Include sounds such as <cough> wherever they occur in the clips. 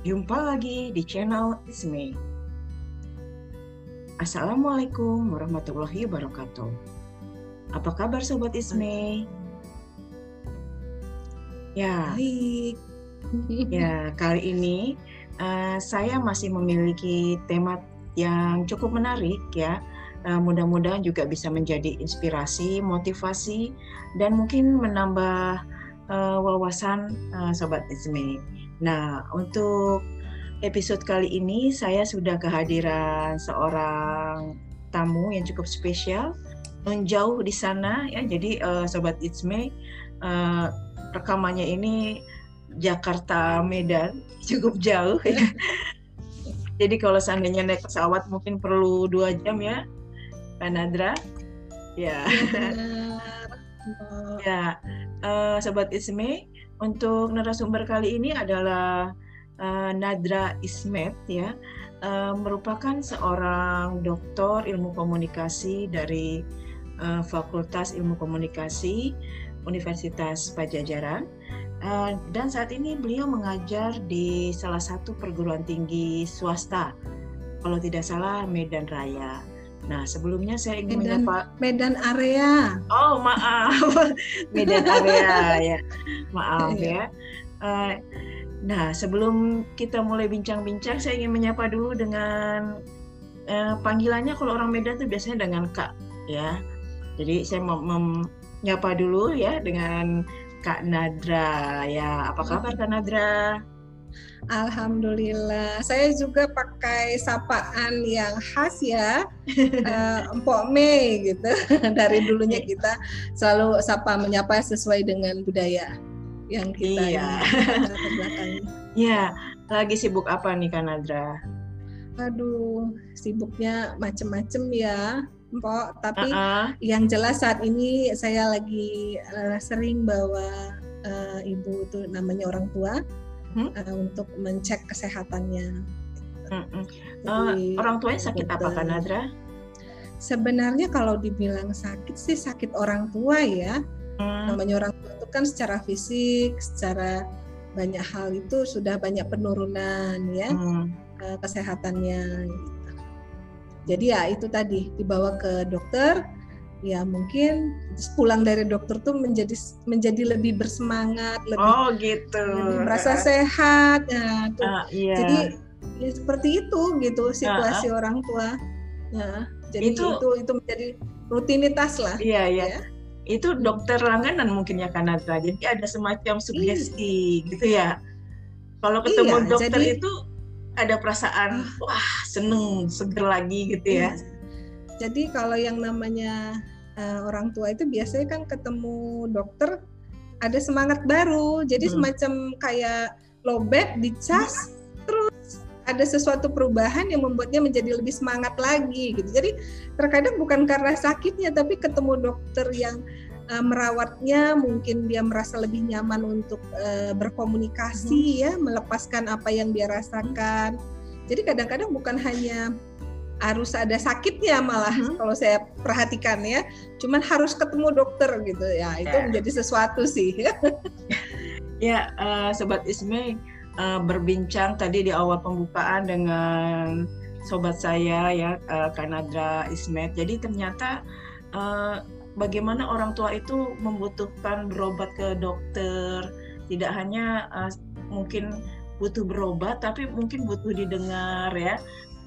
Jumpa lagi di channel Isme. Assalamualaikum warahmatullahi wabarakatuh. Apa kabar Sobat Isme? Ya, Baik. <laughs> ya kali ini uh, saya masih memiliki tema yang cukup menarik ya. Uh, mudah-mudahan juga bisa menjadi inspirasi, motivasi, dan mungkin menambah uh, wawasan uh, Sobat Isme. Nah, untuk episode kali ini saya sudah kehadiran seorang tamu yang cukup spesial menjauh di sana ya. Jadi uh, sobat Itzme uh, rekamannya ini Jakarta Medan <laughs> cukup jauh ya. Jadi kalau seandainya naik pesawat mungkin perlu dua jam ya, Kanadra. Ya. ya, uh, sobat Isme, untuk narasumber kali ini adalah uh, Nadra Ismet ya, uh, merupakan seorang doktor ilmu komunikasi dari uh, Fakultas Ilmu Komunikasi Universitas Pajajaran. Uh, dan saat ini beliau mengajar di salah satu perguruan tinggi swasta, kalau tidak salah Medan Raya. Nah, sebelumnya saya ingin Medan, menyapa Medan area. Oh, maaf. <laughs> Medan area ya. Maaf ya. Uh, nah, sebelum kita mulai bincang-bincang, saya ingin menyapa dulu dengan uh, panggilannya kalau orang Medan itu biasanya dengan Kak ya. Jadi saya mau menyapa dulu ya dengan Kak Nadra ya. Apa kabar Kak Nadra? Alhamdulillah, saya juga pakai sapaan yang khas ya, uh, <laughs> Empok Mei gitu. <laughs> Dari dulunya kita selalu sapa menyapa sesuai dengan budaya yang kita iya. <laughs> Iya, lagi sibuk apa nih Kanadra? Aduh, sibuknya macem-macem ya, Empok. Tapi uh -uh. yang jelas saat ini saya lagi uh, sering bawa uh, ibu tuh namanya orang tua hmm? uh, untuk mencek kesehatannya. Hmm, hmm. Jadi, uh, orang tuanya sakit betul. apa Kanadra? Sebenarnya kalau dibilang sakit sih sakit orang tua ya. Hmm. Namanya orang tua itu kan secara fisik, secara banyak hal itu sudah banyak penurunan ya hmm. uh, kesehatannya. Gitu. Jadi ya itu tadi dibawa ke dokter, ya mungkin pulang dari dokter tuh menjadi menjadi lebih bersemangat, lebih, oh, gitu. lebih merasa sehat. Ya, tuh. Uh, iya. Jadi ya seperti itu gitu situasi uh, uh. orang tua. Ya, jadi itu, itu itu menjadi rutinitas lah. Iya iya. Ya itu dokter langganan mungkin ya Kanada. Jadi ada semacam sugesti iya. gitu ya. Kalau ketemu iya, dokter jadi, itu ada perasaan wah seneng seger lagi gitu ya. Iya. Jadi kalau yang namanya uh, orang tua itu biasanya kan ketemu dokter ada semangat baru. Jadi hmm. semacam kayak lobet dicas terus ada sesuatu perubahan yang membuatnya menjadi lebih semangat lagi gitu. Jadi terkadang bukan karena sakitnya tapi ketemu dokter yang uh, merawatnya mungkin dia merasa lebih nyaman untuk uh, berkomunikasi hmm. ya, melepaskan apa yang dia rasakan. Jadi kadang-kadang bukan hanya harus ada sakitnya malah hmm. kalau saya perhatikan ya, cuman harus ketemu dokter gitu ya, itu ya. menjadi sesuatu sih. <laughs> ya, uh, sobat Isme uh, berbincang tadi di awal pembukaan dengan sobat saya ya uh, Kanadra Ismet. Jadi ternyata uh, bagaimana orang tua itu membutuhkan berobat ke dokter, tidak hanya uh, mungkin butuh berobat, tapi mungkin butuh didengar ya.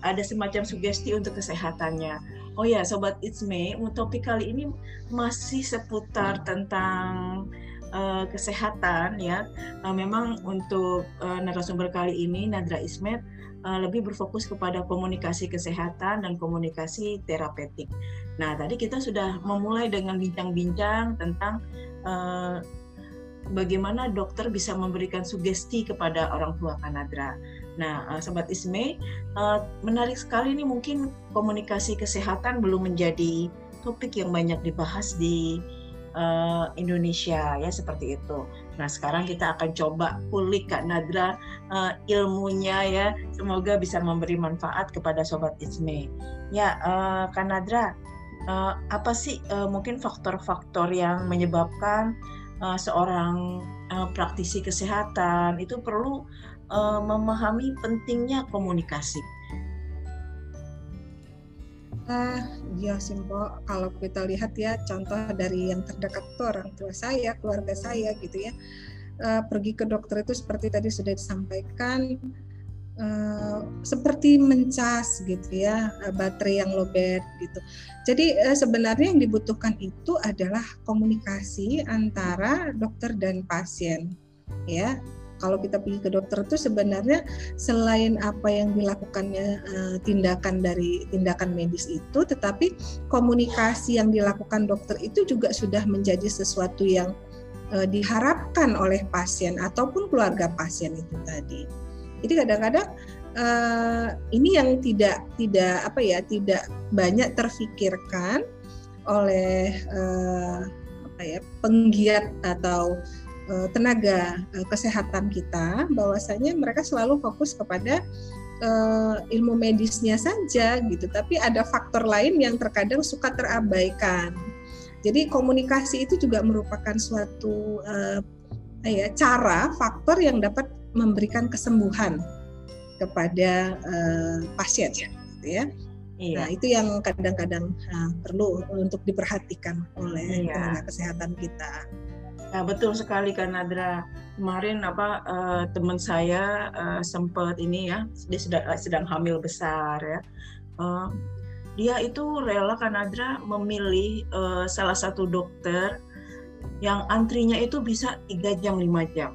Ada semacam sugesti untuk kesehatannya. Oh ya, sobat It's Me, topik kali ini masih seputar tentang uh, kesehatan ya. Uh, memang untuk uh, narasumber kali ini Nadra Ismet lebih berfokus kepada komunikasi kesehatan dan komunikasi terapeutik. Nah, tadi kita sudah memulai dengan bincang-bincang tentang bagaimana dokter bisa memberikan sugesti kepada orang tua Kanadra. Nah, uh, Sobat Isme, uh, menarik sekali ini mungkin komunikasi kesehatan belum menjadi topik yang banyak dibahas di uh, Indonesia ya seperti itu. Nah sekarang kita akan coba kulik Kak Nadra ilmunya ya, semoga bisa memberi manfaat kepada sobat Isme. Ya Kak Nadra, apa sih mungkin faktor-faktor yang menyebabkan seorang praktisi kesehatan itu perlu uh, memahami pentingnya komunikasi? Uh, ya Simpo, kalau kita lihat ya contoh dari yang terdekat tuh orang tua saya, keluarga saya gitu ya. Uh, pergi ke dokter itu seperti tadi sudah disampaikan Uh, seperti mencas gitu ya uh, baterai yang lowbat gitu. Jadi uh, sebenarnya yang dibutuhkan itu adalah komunikasi antara dokter dan pasien ya. Kalau kita pergi ke dokter itu sebenarnya selain apa yang dilakukannya uh, tindakan dari tindakan medis itu, tetapi komunikasi yang dilakukan dokter itu juga sudah menjadi sesuatu yang uh, diharapkan oleh pasien ataupun keluarga pasien itu tadi. Jadi kadang-kadang uh, ini yang tidak tidak apa ya tidak banyak terfikirkan oleh apa ya penggiat atau uh, tenaga uh, kesehatan kita bahwasanya mereka selalu fokus kepada uh, ilmu medisnya saja gitu tapi ada faktor lain yang terkadang suka terabaikan jadi komunikasi itu juga merupakan suatu uh, ya cara faktor yang dapat memberikan kesembuhan kepada uh, pasien gitu ya. Iya. Nah, itu yang kadang-kadang uh, perlu untuk diperhatikan oleh iya. tenaga kesehatan kita. Ya, betul sekali kan Nadra. Kemarin apa uh, teman saya uh, sempat ini ya, dia sedang, sedang hamil besar ya. Uh, dia itu rela kan Nadra memilih uh, salah satu dokter yang antrinya itu bisa tiga jam lima jam.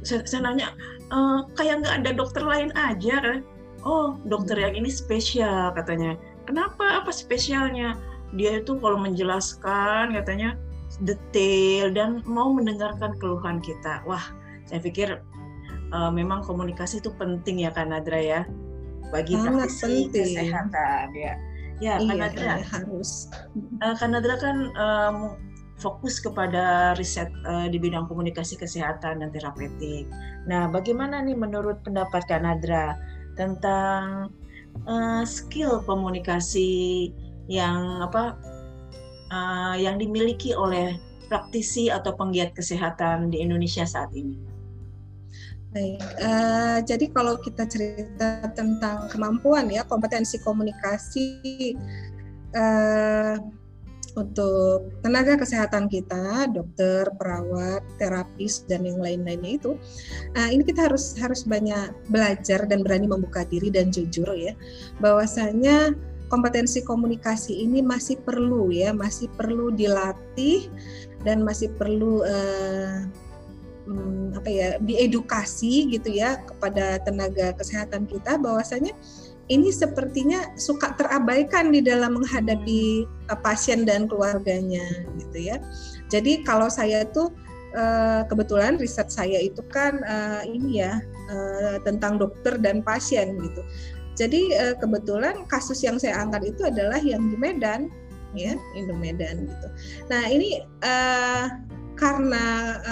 Saya, saya nanya e, kayak nggak ada dokter lain aja? Kan oh dokter yang ini spesial katanya. Kenapa? Apa spesialnya? Dia itu kalau menjelaskan katanya detail dan mau mendengarkan keluhan kita. Wah saya pikir uh, memang komunikasi itu penting ya kan Nadra ya. Bagi praktisi kesehatan ya. Ya iya, Kanadra harus. Uh, Kanadra kan um, fokus kepada riset uh, di bidang komunikasi kesehatan dan terapeutik. Nah, bagaimana nih menurut pendapat Kak Nadra tentang uh, skill komunikasi yang apa uh, yang dimiliki oleh praktisi atau penggiat kesehatan di Indonesia saat ini? Baik, uh, jadi kalau kita cerita tentang kemampuan ya kompetensi komunikasi uh, untuk tenaga kesehatan kita, dokter, perawat, terapis dan yang lain-lainnya itu, uh, ini kita harus harus banyak belajar dan berani membuka diri dan jujur ya, bahwasanya kompetensi komunikasi ini masih perlu ya, masih perlu dilatih dan masih perlu uh, apa ya diedukasi gitu ya kepada tenaga kesehatan kita bahwasanya ini sepertinya suka terabaikan di dalam menghadapi uh, pasien dan keluarganya gitu ya. Jadi kalau saya tuh uh, kebetulan riset saya itu kan uh, ini ya tentang dokter dan pasien gitu. Jadi kebetulan kasus yang saya angkat itu adalah yang di Medan ya, di Medan gitu. Nah, ini karena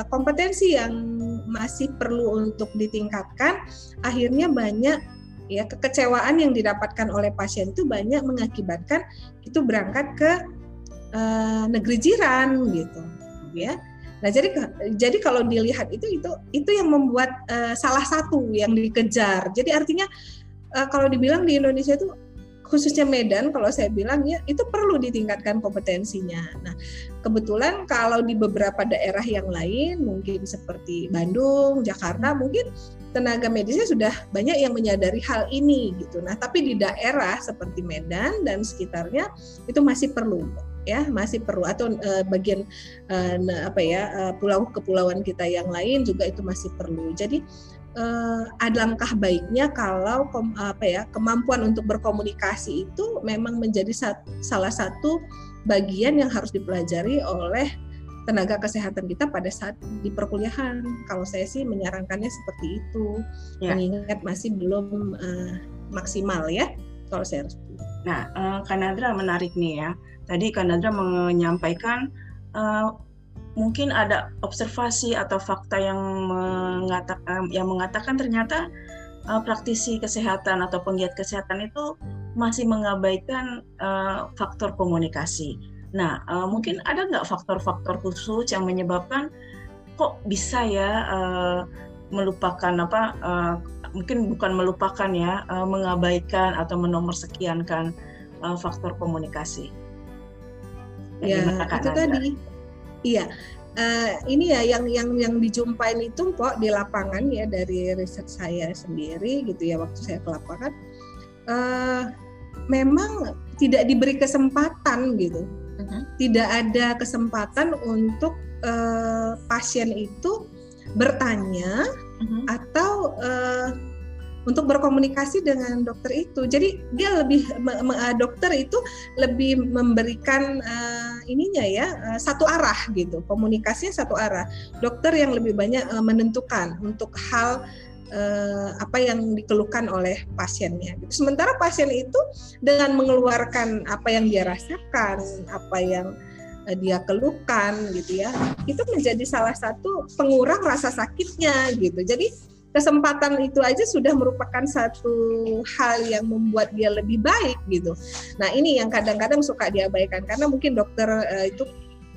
kompetensi yang masih perlu untuk ditingkatkan, akhirnya banyak ya kekecewaan yang didapatkan oleh pasien itu banyak mengakibatkan itu berangkat ke uh, negeri jiran gitu ya nah jadi jadi kalau dilihat itu itu itu yang membuat uh, salah satu yang dikejar jadi artinya uh, kalau dibilang di Indonesia itu khususnya Medan kalau saya bilang ya itu perlu ditingkatkan kompetensinya. Nah, kebetulan kalau di beberapa daerah yang lain mungkin seperti Bandung, Jakarta mungkin tenaga medisnya sudah banyak yang menyadari hal ini gitu. Nah, tapi di daerah seperti Medan dan sekitarnya itu masih perlu ya masih perlu atau uh, bagian uh, apa ya uh, pulau kepulauan kita yang lain juga itu masih perlu. Jadi uh, ada langkah baiknya kalau kom, apa ya kemampuan untuk berkomunikasi itu memang menjadi sat, salah satu bagian yang harus dipelajari oleh tenaga kesehatan kita pada saat di perkuliahan. Kalau saya sih menyarankannya seperti itu, ya. mengingat masih belum uh, maksimal ya. Kalau saya harus. Nah, uh, Kanadra menarik nih ya. Tadi Kanadra menyampaikan uh, mungkin ada observasi atau fakta yang mengatakan yang mengatakan ternyata uh, praktisi kesehatan atau penggiat kesehatan itu masih mengabaikan uh, faktor komunikasi. Nah, uh, mungkin ada nggak faktor-faktor khusus yang menyebabkan kok bisa ya uh, melupakan apa uh, mungkin bukan melupakan ya uh, mengabaikan atau menomorsekiankan uh, faktor komunikasi. Ya, itu tadi. Iya. Uh, ini ya yang yang yang dijumpain itu kok di lapangan ya dari riset saya sendiri gitu ya waktu saya ke lapangan uh, memang tidak diberi kesempatan gitu uh-huh. tidak ada kesempatan untuk uh, pasien itu bertanya uh-huh. atau uh, untuk berkomunikasi dengan dokter itu. Jadi dia lebih uh, dokter itu lebih memberikan uh, ininya ya uh, satu arah gitu, komunikasinya satu arah. Dokter yang lebih banyak uh, menentukan untuk hal uh, apa yang dikeluhkan oleh pasiennya. Gitu. Sementara pasien itu dengan mengeluarkan apa yang dia rasakan, apa yang dia keluhkan gitu ya, itu menjadi salah satu pengurang rasa sakitnya gitu. Jadi kesempatan itu aja sudah merupakan satu hal yang membuat dia lebih baik gitu. Nah ini yang kadang-kadang suka diabaikan karena mungkin dokter uh, itu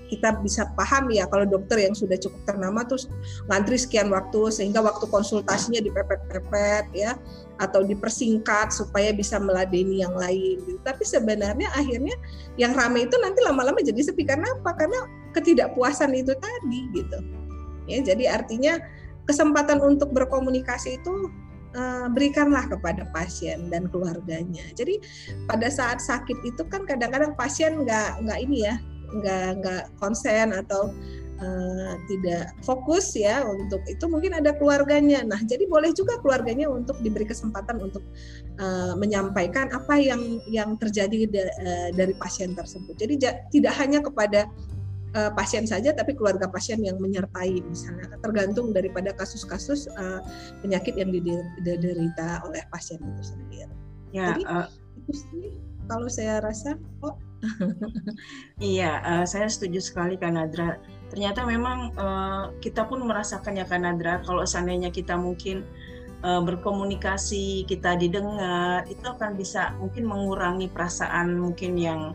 kita bisa paham ya kalau dokter yang sudah cukup ternama terus ngantri sekian waktu sehingga waktu konsultasinya dipepet-pepet ya atau dipersingkat supaya bisa meladeni yang lain gitu. Tapi sebenarnya akhirnya yang ramai itu nanti lama-lama jadi sepi karena apa? Karena ketidakpuasan itu tadi gitu. Ya, jadi artinya kesempatan untuk berkomunikasi itu uh, berikanlah kepada pasien dan keluarganya. Jadi pada saat sakit itu kan kadang-kadang pasien nggak nggak ini ya nggak nggak konsen atau uh, tidak fokus ya untuk itu mungkin ada keluarganya. Nah jadi boleh juga keluarganya untuk diberi kesempatan untuk uh, menyampaikan apa yang yang terjadi da, uh, dari pasien tersebut. Jadi tidak hanya kepada uh, pasien saja tapi keluarga pasien yang menyertai misalnya tergantung daripada kasus-kasus uh, penyakit yang diderita oleh pasien itu sendiri. Ya, Jadi uh, itu sih kalau saya rasa oh <laughs> iya, uh, saya setuju sekali Kanadra. Ternyata memang uh, kita pun merasakannya Kanadra kalau seandainya kita mungkin uh, berkomunikasi, kita didengar, itu akan bisa mungkin mengurangi perasaan mungkin yang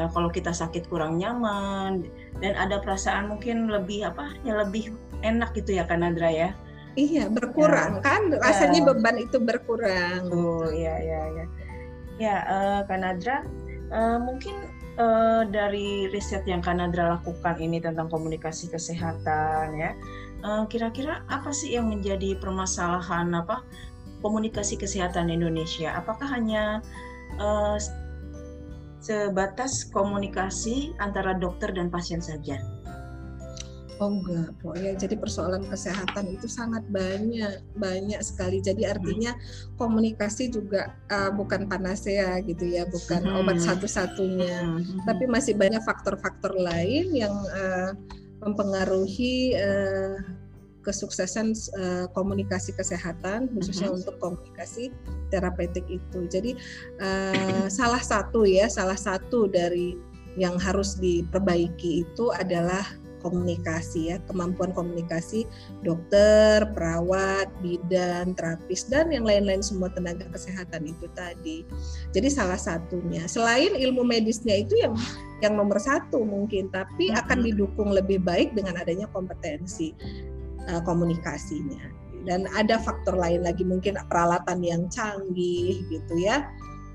uh, kalau kita sakit kurang nyaman dan ada perasaan mungkin lebih apa ya lebih enak gitu ya Kanadra ya iya berkurang ya. kan rasanya ya. beban itu berkurang oh iya iya iya ya uh, Kanadra uh, mungkin uh, dari riset yang Kanadra lakukan ini tentang komunikasi kesehatan ya kira-kira uh, apa sih yang menjadi permasalahan apa komunikasi kesehatan Indonesia apakah hanya uh, sebatas komunikasi antara dokter dan pasien saja. Oh enggak, oh ya. Jadi persoalan kesehatan itu sangat banyak, banyak sekali. Jadi artinya komunikasi juga uh, bukan panacea gitu ya, bukan hmm. obat satu-satunya, hmm. tapi masih banyak faktor-faktor lain yang uh, mempengaruhi uh, kesuksesan uh, komunikasi kesehatan khususnya uh-huh. untuk komunikasi terapeutik itu. Jadi uh, <clears throat> salah satu ya salah satu dari yang harus diperbaiki itu adalah komunikasi ya kemampuan komunikasi dokter, perawat, bidan, terapis dan yang lain-lain semua tenaga kesehatan itu tadi. Jadi salah satunya selain ilmu medisnya itu yang yang nomor satu mungkin tapi akan didukung lebih baik dengan adanya kompetensi uh, komunikasinya dan ada faktor lain lagi mungkin peralatan yang canggih gitu ya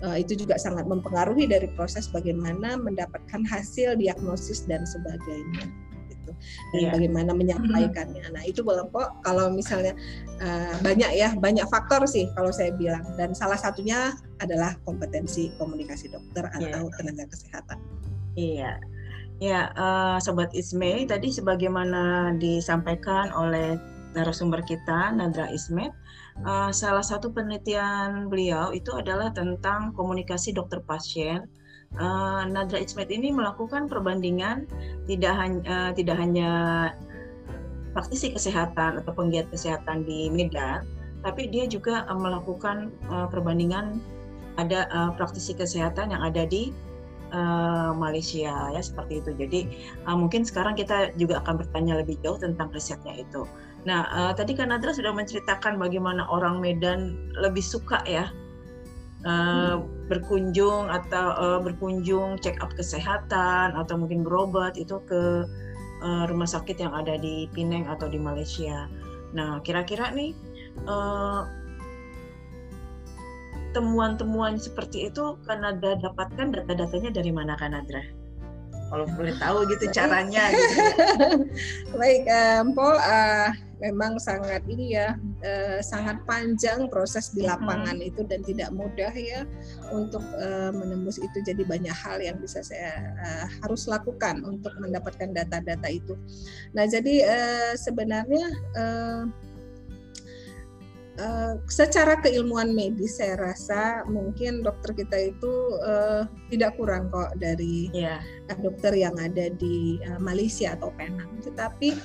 uh, itu juga sangat mempengaruhi dari proses bagaimana mendapatkan hasil diagnosis dan sebagainya gitu dan yeah. bagaimana menyampaikannya nah itu kelompok kalau misalnya uh, banyak ya banyak faktor sih kalau saya bilang dan salah satunya adalah kompetensi komunikasi dokter iya. atau yeah. tenaga kesehatan iya yeah. Ya, uh, Sobat Isme, tadi sebagaimana disampaikan oleh narasumber kita, Nadra Ismet, uh, salah satu penelitian beliau itu adalah tentang komunikasi dokter pasien. Uh, Nadra Ismet ini melakukan perbandingan tidak hanya uh, tidak hanya praktisi kesehatan atau penggiat kesehatan di Medan, tapi dia juga uh, melakukan uh, perbandingan ada uh, praktisi kesehatan yang ada di uh, Malaysia ya seperti itu. Jadi uh, mungkin sekarang kita juga akan bertanya lebih jauh tentang risetnya itu. Nah uh, tadi kan Nadra sudah menceritakan bagaimana orang Medan lebih suka ya uh, hmm. berkunjung atau uh, berkunjung check up kesehatan atau mungkin berobat itu ke uh, rumah sakit yang ada di Penang atau di Malaysia. Nah, kira-kira nih uh, temuan-temuan seperti itu Kanada dapatkan data-datanya dari mana Kanadra? Kalau boleh tahu gitu caranya. <laughs> Gitu. Baik, um, Paul, uh, memang sangat ini ya uh, sangat panjang proses di lapangan hmm. itu dan tidak mudah ya untuk uh, menembus itu. Jadi banyak hal yang bisa saya uh, harus lakukan untuk mendapatkan data-data itu. Nah, jadi uh, sebenarnya uh, Uh, secara keilmuan medis saya rasa mungkin dokter kita itu uh, tidak kurang kok dari yeah. Dokter yang ada di uh, Malaysia atau Penang. Tetapi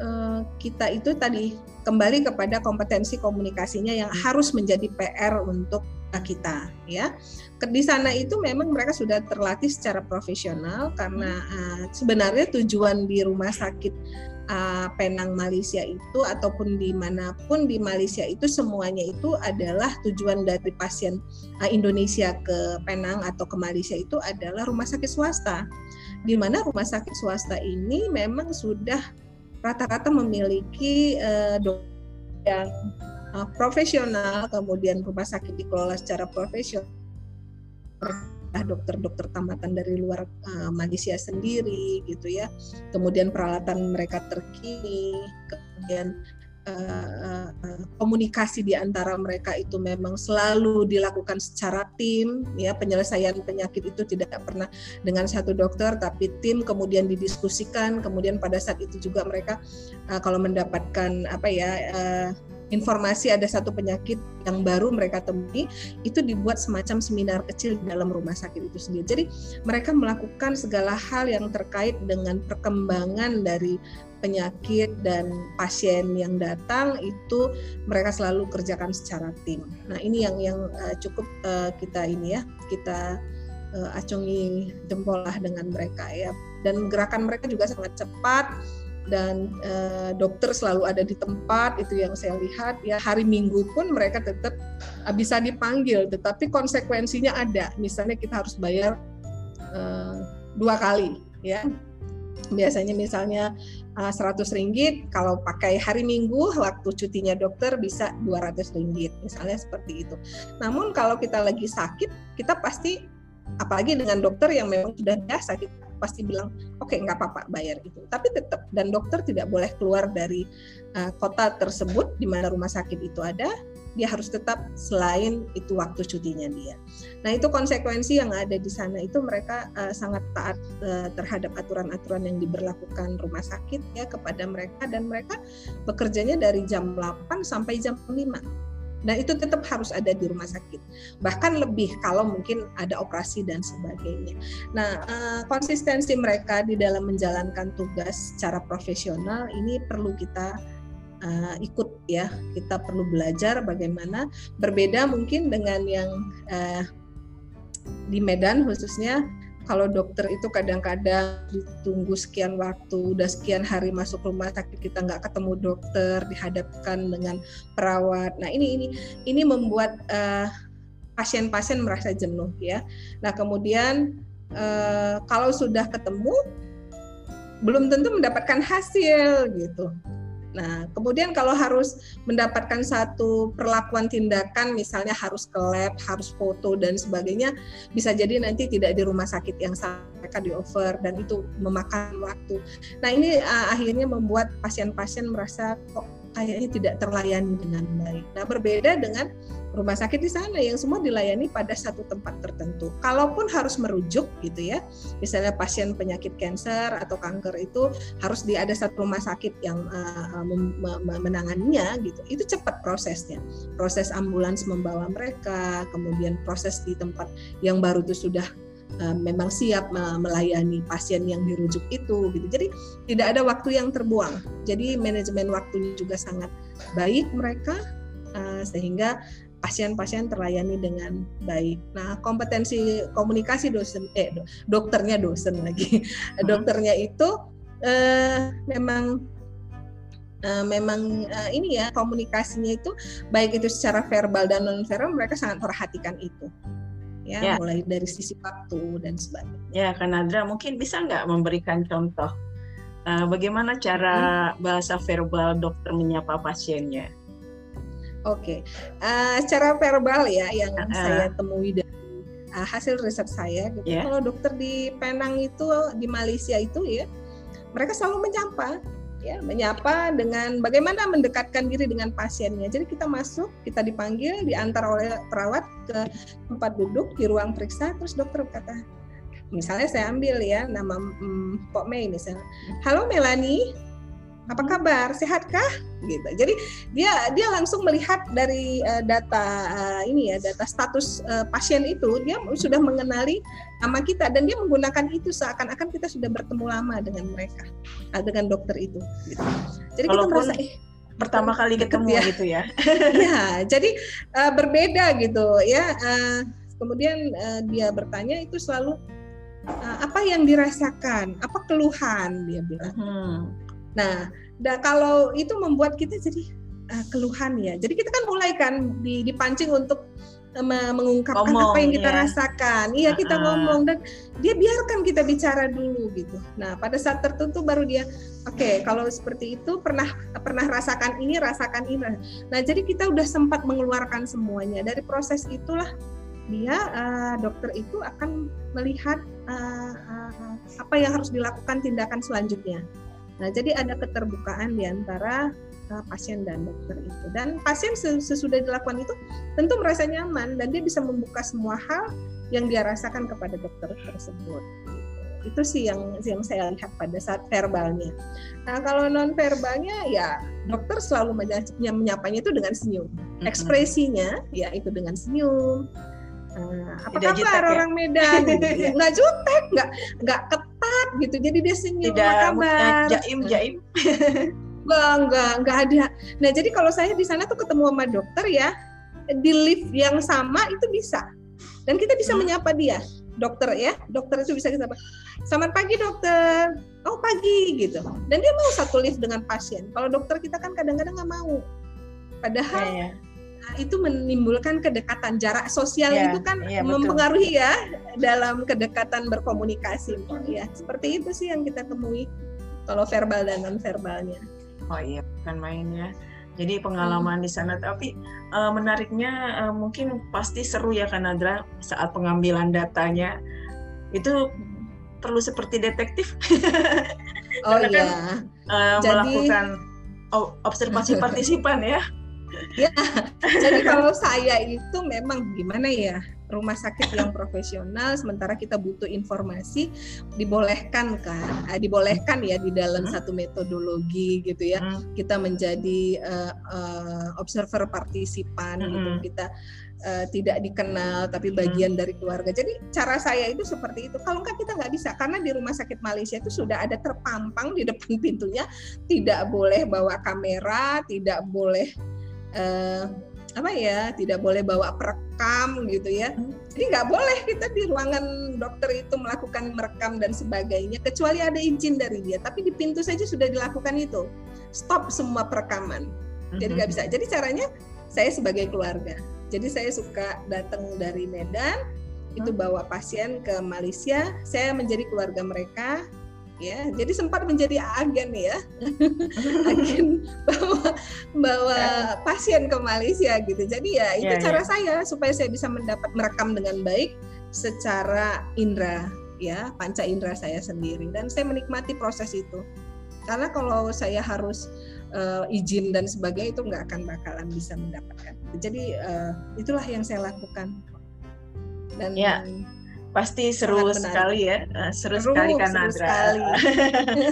uh, kita itu tadi kembali kepada kompetensi komunikasinya yang harus menjadi PR untuk kita ya. Di sana itu memang mereka sudah terlatih secara profesional karena uh, sebenarnya tujuan di rumah sakit uh, Penang Malaysia itu ataupun di mana pun di Malaysia itu semuanya itu adalah tujuan dari pasien uh, Indonesia ke Penang atau ke Malaysia itu adalah rumah sakit swasta. Di mana rumah sakit swasta ini memang sudah rata-rata memiliki uh, yang uh, profesional kemudian rumah sakit dikelola secara profesional dokter-dokter tamatan dari luar uh, Malaysia sendiri gitu ya. Kemudian peralatan mereka terkini, kemudian uh, uh, komunikasi di antara mereka itu memang selalu dilakukan secara tim ya penyelesaian penyakit itu tidak pernah dengan satu dokter tapi tim kemudian didiskusikan kemudian pada saat itu juga mereka kalau mendapatkan apa ya informasi ada satu penyakit yang baru mereka temui itu dibuat semacam seminar kecil di dalam rumah sakit itu sendiri. Jadi mereka melakukan segala hal yang terkait dengan perkembangan dari penyakit dan pasien yang datang itu mereka selalu kerjakan secara tim. Nah ini yang yang uh, cukup uh, kita ini ya kita uh, acungi jempol lah dengan mereka ya dan gerakan mereka juga sangat cepat dan uh, dokter selalu ada di tempat itu yang saya lihat ya hari Minggu pun mereka tetap uh, bisa dipanggil tetapi konsekuensinya ada. Misalnya kita harus bayar uh, dua kali ya. Biasanya misalnya uh, 100 ringgit kalau pakai hari Minggu waktu cutinya dokter bisa 200 ringgit misalnya seperti itu. Namun kalau kita lagi sakit kita pasti apalagi dengan dokter yang memang sudah biasa kita pasti bilang oke okay, nggak apa-apa bayar itu tapi tetap dan dokter tidak boleh keluar dari uh, kota tersebut di mana rumah sakit itu ada dia harus tetap selain itu waktu cutinya dia. Nah itu konsekuensi yang ada di sana itu mereka uh, sangat taat uh, terhadap aturan-aturan yang diberlakukan rumah sakit ya kepada mereka dan mereka bekerjanya dari jam 8 sampai jam 5 Nah itu tetap harus ada di rumah sakit. Bahkan lebih kalau mungkin ada operasi dan sebagainya. Nah eh, konsistensi mereka di dalam menjalankan tugas secara profesional ini perlu kita uh, ikut ya. Kita perlu belajar bagaimana berbeda mungkin dengan yang uh, di Medan khususnya kalau dokter itu kadang-kadang ditunggu sekian waktu, udah sekian hari masuk rumah sakit kita nggak ketemu dokter, dihadapkan dengan perawat. Nah ini ini ini membuat eh, pasien-pasien merasa jenuh ya. Nah kemudian uh, kalau sudah ketemu belum tentu mendapatkan hasil gitu. Nah, kemudian kalau harus mendapatkan satu perlakuan tindakan, misalnya harus ke lab, harus foto dan sebagainya, bisa jadi nanti tidak di rumah sakit yang mereka di over dan itu memakan waktu. Nah, ini uh, akhirnya membuat pasien-pasien merasa kok kayaknya tidak terlayani dengan baik. Nah, berbeda dengan rumah sakit di sana yang semua dilayani pada satu tempat tertentu. Kalaupun harus merujuk gitu ya, misalnya pasien penyakit kanker atau kanker itu harus di ada satu rumah sakit yang uh, menanganinya gitu. Itu cepat prosesnya. Proses ambulans membawa mereka, kemudian proses di tempat yang baru itu sudah uh, memang siap melayani pasien yang dirujuk itu gitu. Jadi tidak ada waktu yang terbuang. Jadi manajemen waktunya juga sangat baik mereka sehingga pasien-pasien terlayani dengan baik. Nah, kompetensi komunikasi dosen eh dokternya dosen lagi. Hmm. dokternya itu uh, memang uh, memang uh, ini ya komunikasinya itu baik itu secara verbal dan non verbal mereka sangat perhatikan itu ya, ya. mulai dari sisi waktu dan sebagainya. Ya, Kanadra mungkin bisa nggak memberikan contoh uh, bagaimana cara hmm. bahasa verbal dokter menyapa pasiennya? Oke, okay. uh, secara verbal ya yang uh, saya temui dari uh, hasil riset saya, gitu. Yeah. Kalau dokter di Penang itu di Malaysia itu ya, mereka selalu menyapa ya menyapa dengan bagaimana mendekatkan diri dengan pasiennya. Jadi kita masuk, kita dipanggil, diantar oleh perawat ke tempat duduk di ruang periksa, terus dokter kata, misalnya saya ambil ya nama mm, Pok Mei misalnya, halo Melani, apa kabar sehatkah gitu jadi dia dia langsung melihat dari uh, data uh, ini ya data status uh, pasien itu dia sudah mengenali nama kita dan dia menggunakan itu seakan-akan kita sudah bertemu lama dengan mereka uh, dengan dokter itu gitu. jadi Walaupun... kita merasa eh pertama kali ketemu ya. gitu ya. <laughs> ya, jadi uh, berbeda gitu ya. Uh, kemudian uh, dia bertanya itu selalu uh, apa yang dirasakan, apa keluhan dia bilang. Hmm. Nah, da, kalau itu membuat kita jadi uh, keluhan ya. Jadi kita kan mulai kan dipancing untuk uh, mengungkapkan ngomong, apa yang kita ya. rasakan. Iya, kita uh -uh. ngomong dan dia biarkan kita bicara dulu gitu. Nah, pada saat tertentu baru dia oke, okay, kalau seperti itu pernah pernah rasakan ini, rasakan ini. Nah, jadi kita udah sempat mengeluarkan semuanya. Dari proses itulah dia uh, dokter itu akan melihat uh, uh, apa yang harus dilakukan tindakan selanjutnya. Nah, jadi ada keterbukaan di antara uh, pasien dan dokter itu. Dan pasien sesudah dilakukan itu tentu merasa nyaman dan dia bisa membuka semua hal yang dia rasakan kepada dokter tersebut. Itu sih yang yang saya lihat pada saat verbalnya. Nah, kalau non verbalnya ya dokter selalu menyapanya itu dengan senyum. Ekspresinya ya itu dengan senyum. Uh, apa Tidak kabar jutek, ya? orang Medan? <laughs> nggak jutek, nggak nggak ketat gitu. Jadi dia senyum Tidak, apa kabar? Jaim jaim. <laughs> Enggak, enggak, enggak ada. Nah, jadi kalau saya di sana tuh ketemu sama dokter ya, di lift yang sama itu bisa. Dan kita bisa hmm. menyapa dia. Dokter ya, dokter itu bisa kita Selamat pagi dokter. Oh pagi gitu. Dan dia mau satu lift dengan pasien. Kalau dokter kita kan kadang-kadang nggak mau. Padahal ya, ya itu menimbulkan kedekatan. Jarak sosial ya, itu kan ya, mempengaruhi ya dalam kedekatan berkomunikasi. Ya seperti itu sih yang kita temui kalau verbal dan non verbalnya oh iya bukan mainnya jadi pengalaman hmm. di sana. Tapi uh, menariknya uh, mungkin pasti seru ya Kanadra saat pengambilan datanya. Itu perlu seperti detektif. <laughs> Oh iya kan, uh, Jadi... melakukan observasi <laughs> partisipan ya ya jadi <laughs> kalau saya itu memang gimana ya rumah sakit yang profesional sementara kita butuh informasi dibolehkan kan uh, dibolehkan ya di dalam hmm. satu metodologi gitu ya hmm. kita menjadi uh, uh, observer partisipan gitu. hmm. gitu kita uh, tidak dikenal tapi bagian hmm. dari keluarga jadi cara saya itu seperti itu kalau enggak kita nggak bisa karena di rumah sakit Malaysia itu sudah ada terpampang di depan <laughs> pintunya tidak boleh bawa kamera tidak boleh uh, apa ya tidak boleh bawa perekam gitu ya. Jadi nggak boleh kita di ruangan dokter itu melakukan merekam dan sebagainya kecuali ada izin dari dia. Tapi di pintu saja sudah dilakukan itu. Stop semua perekaman. Jadi nggak bisa. Jadi caranya saya sebagai keluarga. Jadi saya suka datang dari Medan itu bawa pasien ke Malaysia saya menjadi keluarga mereka ya jadi sempat menjadi agen ya. <laughs> Agen bawa bawa pasien ke Malaysia gitu. Jadi ya itu ya, cara ya. saya supaya saya bisa mendapat merekam dengan baik secara indera ya panca indera saya sendiri. Dan saya menikmati proses itu. Karena kalau saya harus uh, izin dan sebagainya itu nggak akan bakalan bisa mendapatkan. Jadi uh, itulah yang saya lakukan. Dan ya pasti seru sekali ya. Uh, seru, seru sekali Kanada. sekali.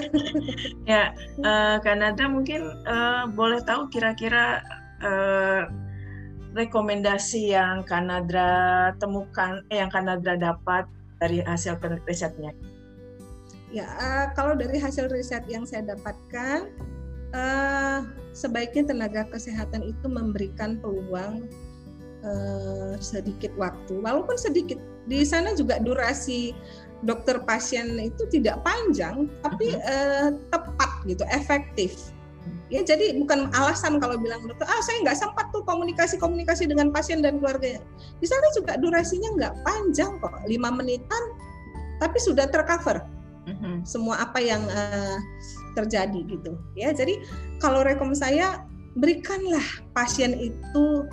<laughs> ya uh, Kanada mungkin uh, boleh tahu kira-kira uh, rekomendasi yang Kanada temukan eh, yang Kanada dapat dari hasil risetnya? Ya uh, kalau dari hasil riset yang saya dapatkan uh, sebaiknya tenaga kesehatan itu memberikan peluang uh, sedikit waktu. Walaupun sedikit di sana juga durasi dokter pasien itu tidak panjang tapi uh, tepat gitu efektif. Ya jadi bukan alasan kalau bilang dokter ah saya nggak sempat tuh komunikasi komunikasi dengan pasien dan keluarganya. Di sana juga durasinya nggak panjang kok lima menitan tapi sudah tercover. Mm-hmm. semua apa yang uh, terjadi gitu. Ya jadi kalau rekom saya berikanlah pasien itu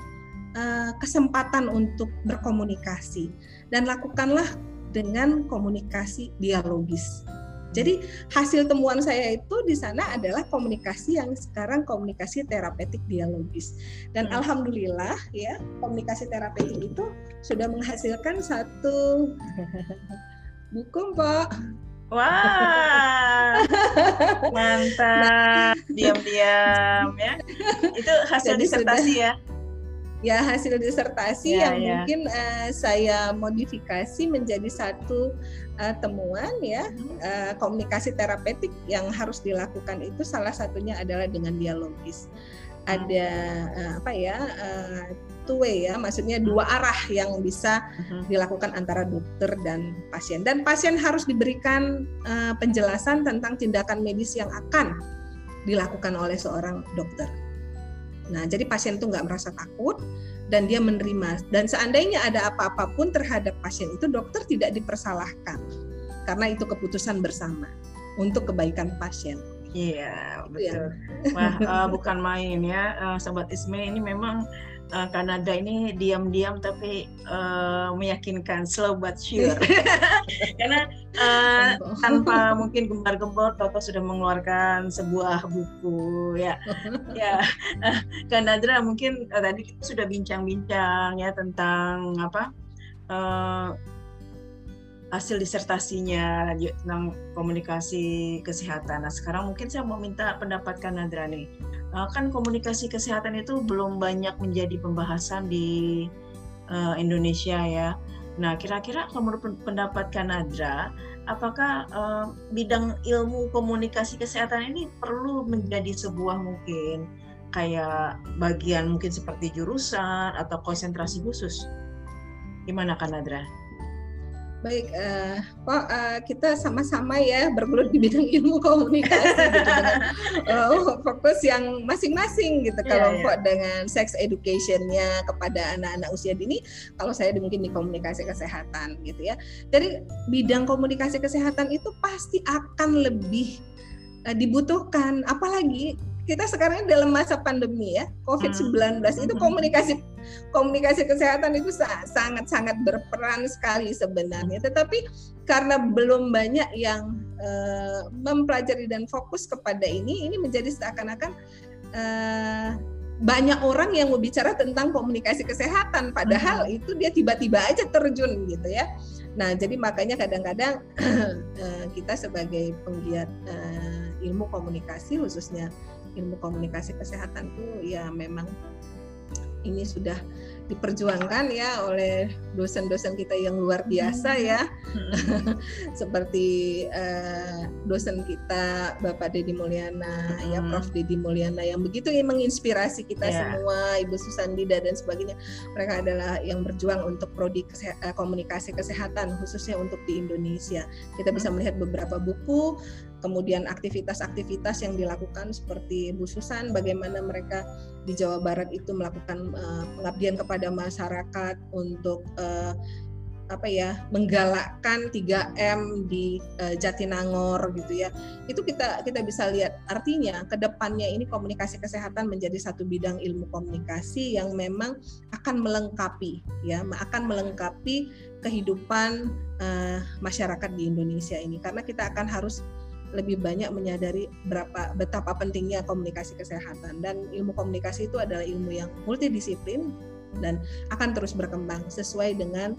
uh, kesempatan untuk berkomunikasi dan lakukanlah dengan komunikasi dialogis jadi hasil temuan saya itu di sana adalah komunikasi yang sekarang komunikasi terapeutik dialogis. Dan hmm. alhamdulillah ya komunikasi terapeutik itu sudah menghasilkan satu <laughs> buku, Pak. Wah, <laughs> mantap. Diam-diam ya. <laughs> Itu hasil Jadi disertasi sudah, ya? Ya hasil disertasi ya, yang ya. mungkin uh, saya modifikasi menjadi satu uh, temuan ya uh, komunikasi terapeutik yang harus dilakukan itu salah satunya adalah dengan dialogis. Ada uh, apa ya uh, two way ya maksudnya dua arah yang bisa dilakukan antara dokter dan pasien. Dan pasien harus diberikan uh, penjelasan tentang tindakan medis yang akan dilakukan oleh seorang dokter Nah, jadi pasien itu nggak merasa takut dan dia menerima. Dan seandainya ada apa-apa pun terhadap pasien itu, dokter tidak dipersalahkan karena itu keputusan bersama untuk kebaikan pasien. Iya, betul. Ya. Wah, uh, bukan main ya, uh, Sobat Isme ini memang uh, Kanada ini diam-diam tapi uh, meyakinkan slow but sure. <laughs> Karena uh, tanpa mungkin gembar-gembor Toto sudah mengeluarkan sebuah buku ya. <laughs> Ya uh, Kanadra mungkin uh, tadi kita sudah bincang-bincang ya tentang apa uh, hasil disertasinya tentang komunikasi kesehatan. Nah sekarang mungkin saya mau minta pendapat Kanadra nih kan komunikasi kesehatan itu belum banyak menjadi pembahasan di uh, Indonesia ya. Nah, kira-kira menurut pendapat Kanadra, apakah uh, bidang ilmu komunikasi kesehatan ini perlu menjadi sebuah mungkin kayak bagian mungkin seperti jurusan atau konsentrasi khusus? Gimana Kanadra? Baik, uh, Pak, uh, kita sama-sama ya bergelut di bidang <laughs> ilmu komunikasi gitu dengan uh, fokus yang masing-masing gitu. Yeah, kalau yeah. Pak dengan sex educationnya kepada anak-anak usia dini, kalau saya mungkin di komunikasi kesehatan gitu ya. Jadi bidang komunikasi kesehatan itu pasti akan lebih uh, dibutuhkan, apalagi kita sekarang dalam masa pandemi ya COVID-19 hmm. itu komunikasi komunikasi kesehatan itu sangat sangat berperan sekali sebenarnya. Tetapi karena belum banyak yang uh, mempelajari dan fokus kepada ini ini menjadi seakan-akan uh, banyak orang yang mau bicara tentang komunikasi kesehatan. Padahal hmm. itu dia tiba-tiba aja terjun gitu ya. Nah jadi makanya kadang-kadang uh, <clears throat> kita sebagai penggiat ilmu komunikasi khususnya ilmu komunikasi kesehatan itu ya memang ini sudah diperjuangkan ya oleh dosen-dosen kita yang luar biasa hmm. ya hmm. <laughs> seperti uh, dosen kita Bapak Dedi Mulyana ya, hmm. ya Prof Dedi Mulyana yang begitu menginspirasi kita yeah. semua Ibu Susandida dan sebagainya mereka adalah yang berjuang untuk prodi kese eh, komunikasi kesehatan khususnya untuk di Indonesia kita bisa hmm. melihat beberapa buku kemudian aktivitas-aktivitas yang dilakukan seperti Bu Susan bagaimana mereka di Jawa Barat itu melakukan uh, pengabdian kepada masyarakat untuk uh, apa ya menggalakkan 3M di uh, Jatinangor gitu ya. Itu kita kita bisa lihat artinya ke depannya ini komunikasi kesehatan menjadi satu bidang ilmu komunikasi yang memang akan melengkapi ya akan melengkapi kehidupan uh, masyarakat di Indonesia ini. Karena kita akan harus lebih banyak menyadari berapa betapa pentingnya komunikasi kesehatan dan ilmu komunikasi itu adalah ilmu yang multidisiplin dan akan terus berkembang sesuai dengan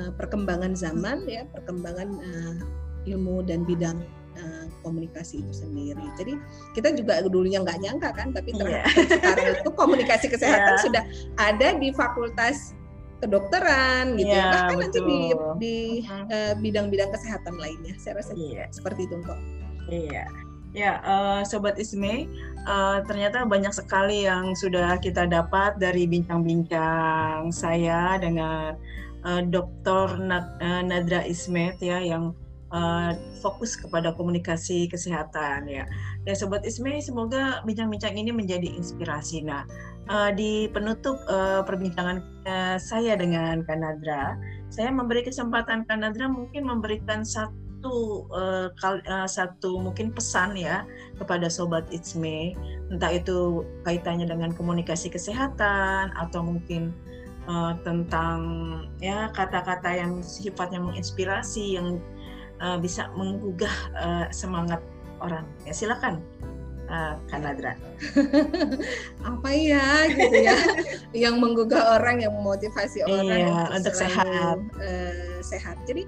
uh, perkembangan zaman ya perkembangan uh, ilmu dan bidang uh, komunikasi itu sendiri. Jadi kita juga dulunya nggak nyangka kan, tapi ternyata yeah. sekarang itu komunikasi kesehatan <laughs> yeah. sudah ada di fakultas kedokteran gitu yeah, ya. bahkan nanti di di bidang-bidang uh, kesehatan lainnya. Saya rasa yeah. seperti itu kok. Iya. Ya, uh, Sobat Isme, uh, ternyata banyak sekali yang sudah kita dapat dari bincang-bincang saya dengan uh, Dr. Nad, Nadra Ismet ya, yang uh, fokus kepada komunikasi kesehatan ya. Ya, Sobat Isme, semoga bincang-bincang ini menjadi inspirasi. Nah, uh, di penutup uh, perbincangan uh, saya dengan Kanadra, saya memberi kesempatan Kanadra mungkin memberikan satu satu uh, kal, uh, satu mungkin pesan ya kepada sobat Itsme, entah itu kaitannya dengan komunikasi kesehatan atau mungkin uh, tentang ya kata-kata yang sifatnya menginspirasi yang uh, bisa menggugah uh, semangat orang. Ya silakan. Uh, Kanadra. <laughs> Apa ya gitu ya <laughs> yang menggugah orang yang memotivasi orang iya, untuk sehat. Uh, sehat. Jadi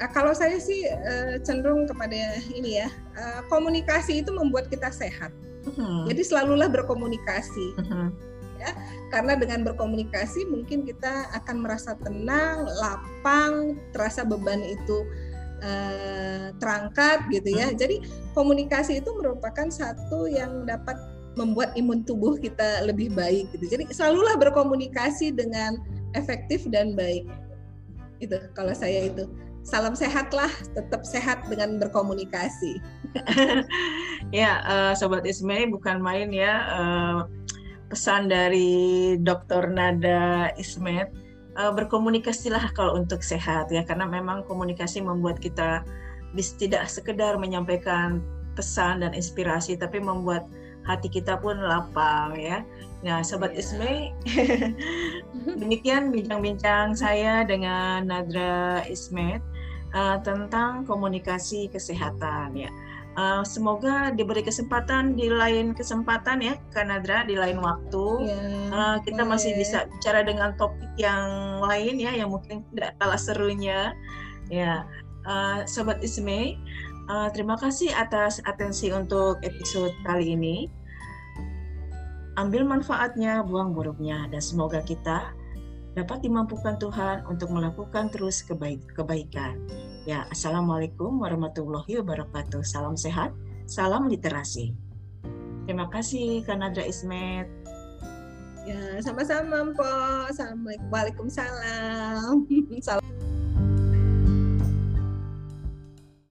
uh, kalau saya sih uh, cenderung kepada ini ya uh, komunikasi itu membuat kita sehat. Uh-huh. Jadi selalulah berkomunikasi. Uh-huh. Ya, karena dengan berkomunikasi mungkin kita akan merasa tenang, lapang, terasa beban itu uh, terangkat gitu ya. Hmm. Jadi komunikasi itu merupakan satu yang dapat membuat imun tubuh kita lebih baik gitu. Jadi selalulah berkomunikasi dengan efektif dan baik. Itu kalau saya itu. Salam sehat lah, tetap sehat dengan berkomunikasi. <laughs> ya, uh, sobat Ismay bukan main ya uh, pesan dari Dr. Nada Ismet uh, berkomunikasilah kalau untuk sehat ya karena memang komunikasi membuat kita tidak sekedar menyampaikan pesan dan inspirasi tapi membuat hati kita pun lapang ya. Nah, sobat yeah. Isme, <laughs> demikian bincang-bincang saya dengan Nadra Ismet uh, tentang komunikasi kesehatan ya. Uh, semoga diberi kesempatan di lain kesempatan ya, Kanadra di lain waktu yeah, iya, uh, kita boleh. masih bisa bicara dengan topik yang lain ya, yang mungkin tidak kalah serunya. Ya, uh, Sobat Isme, uh, terima kasih atas atensi untuk episode kali ini. Ambil manfaatnya, buang buruknya, dan semoga kita dapat dimampukan Tuhan untuk melakukan terus kebaik kebaikan. Ya, Assalamualaikum warahmatullahi wabarakatuh. Salam sehat, salam literasi. Terima kasih Kanadra Ismet. Ya, sama-sama, Mpok. Assalamualaikum. Waalaikumsalam. <laughs> Salam.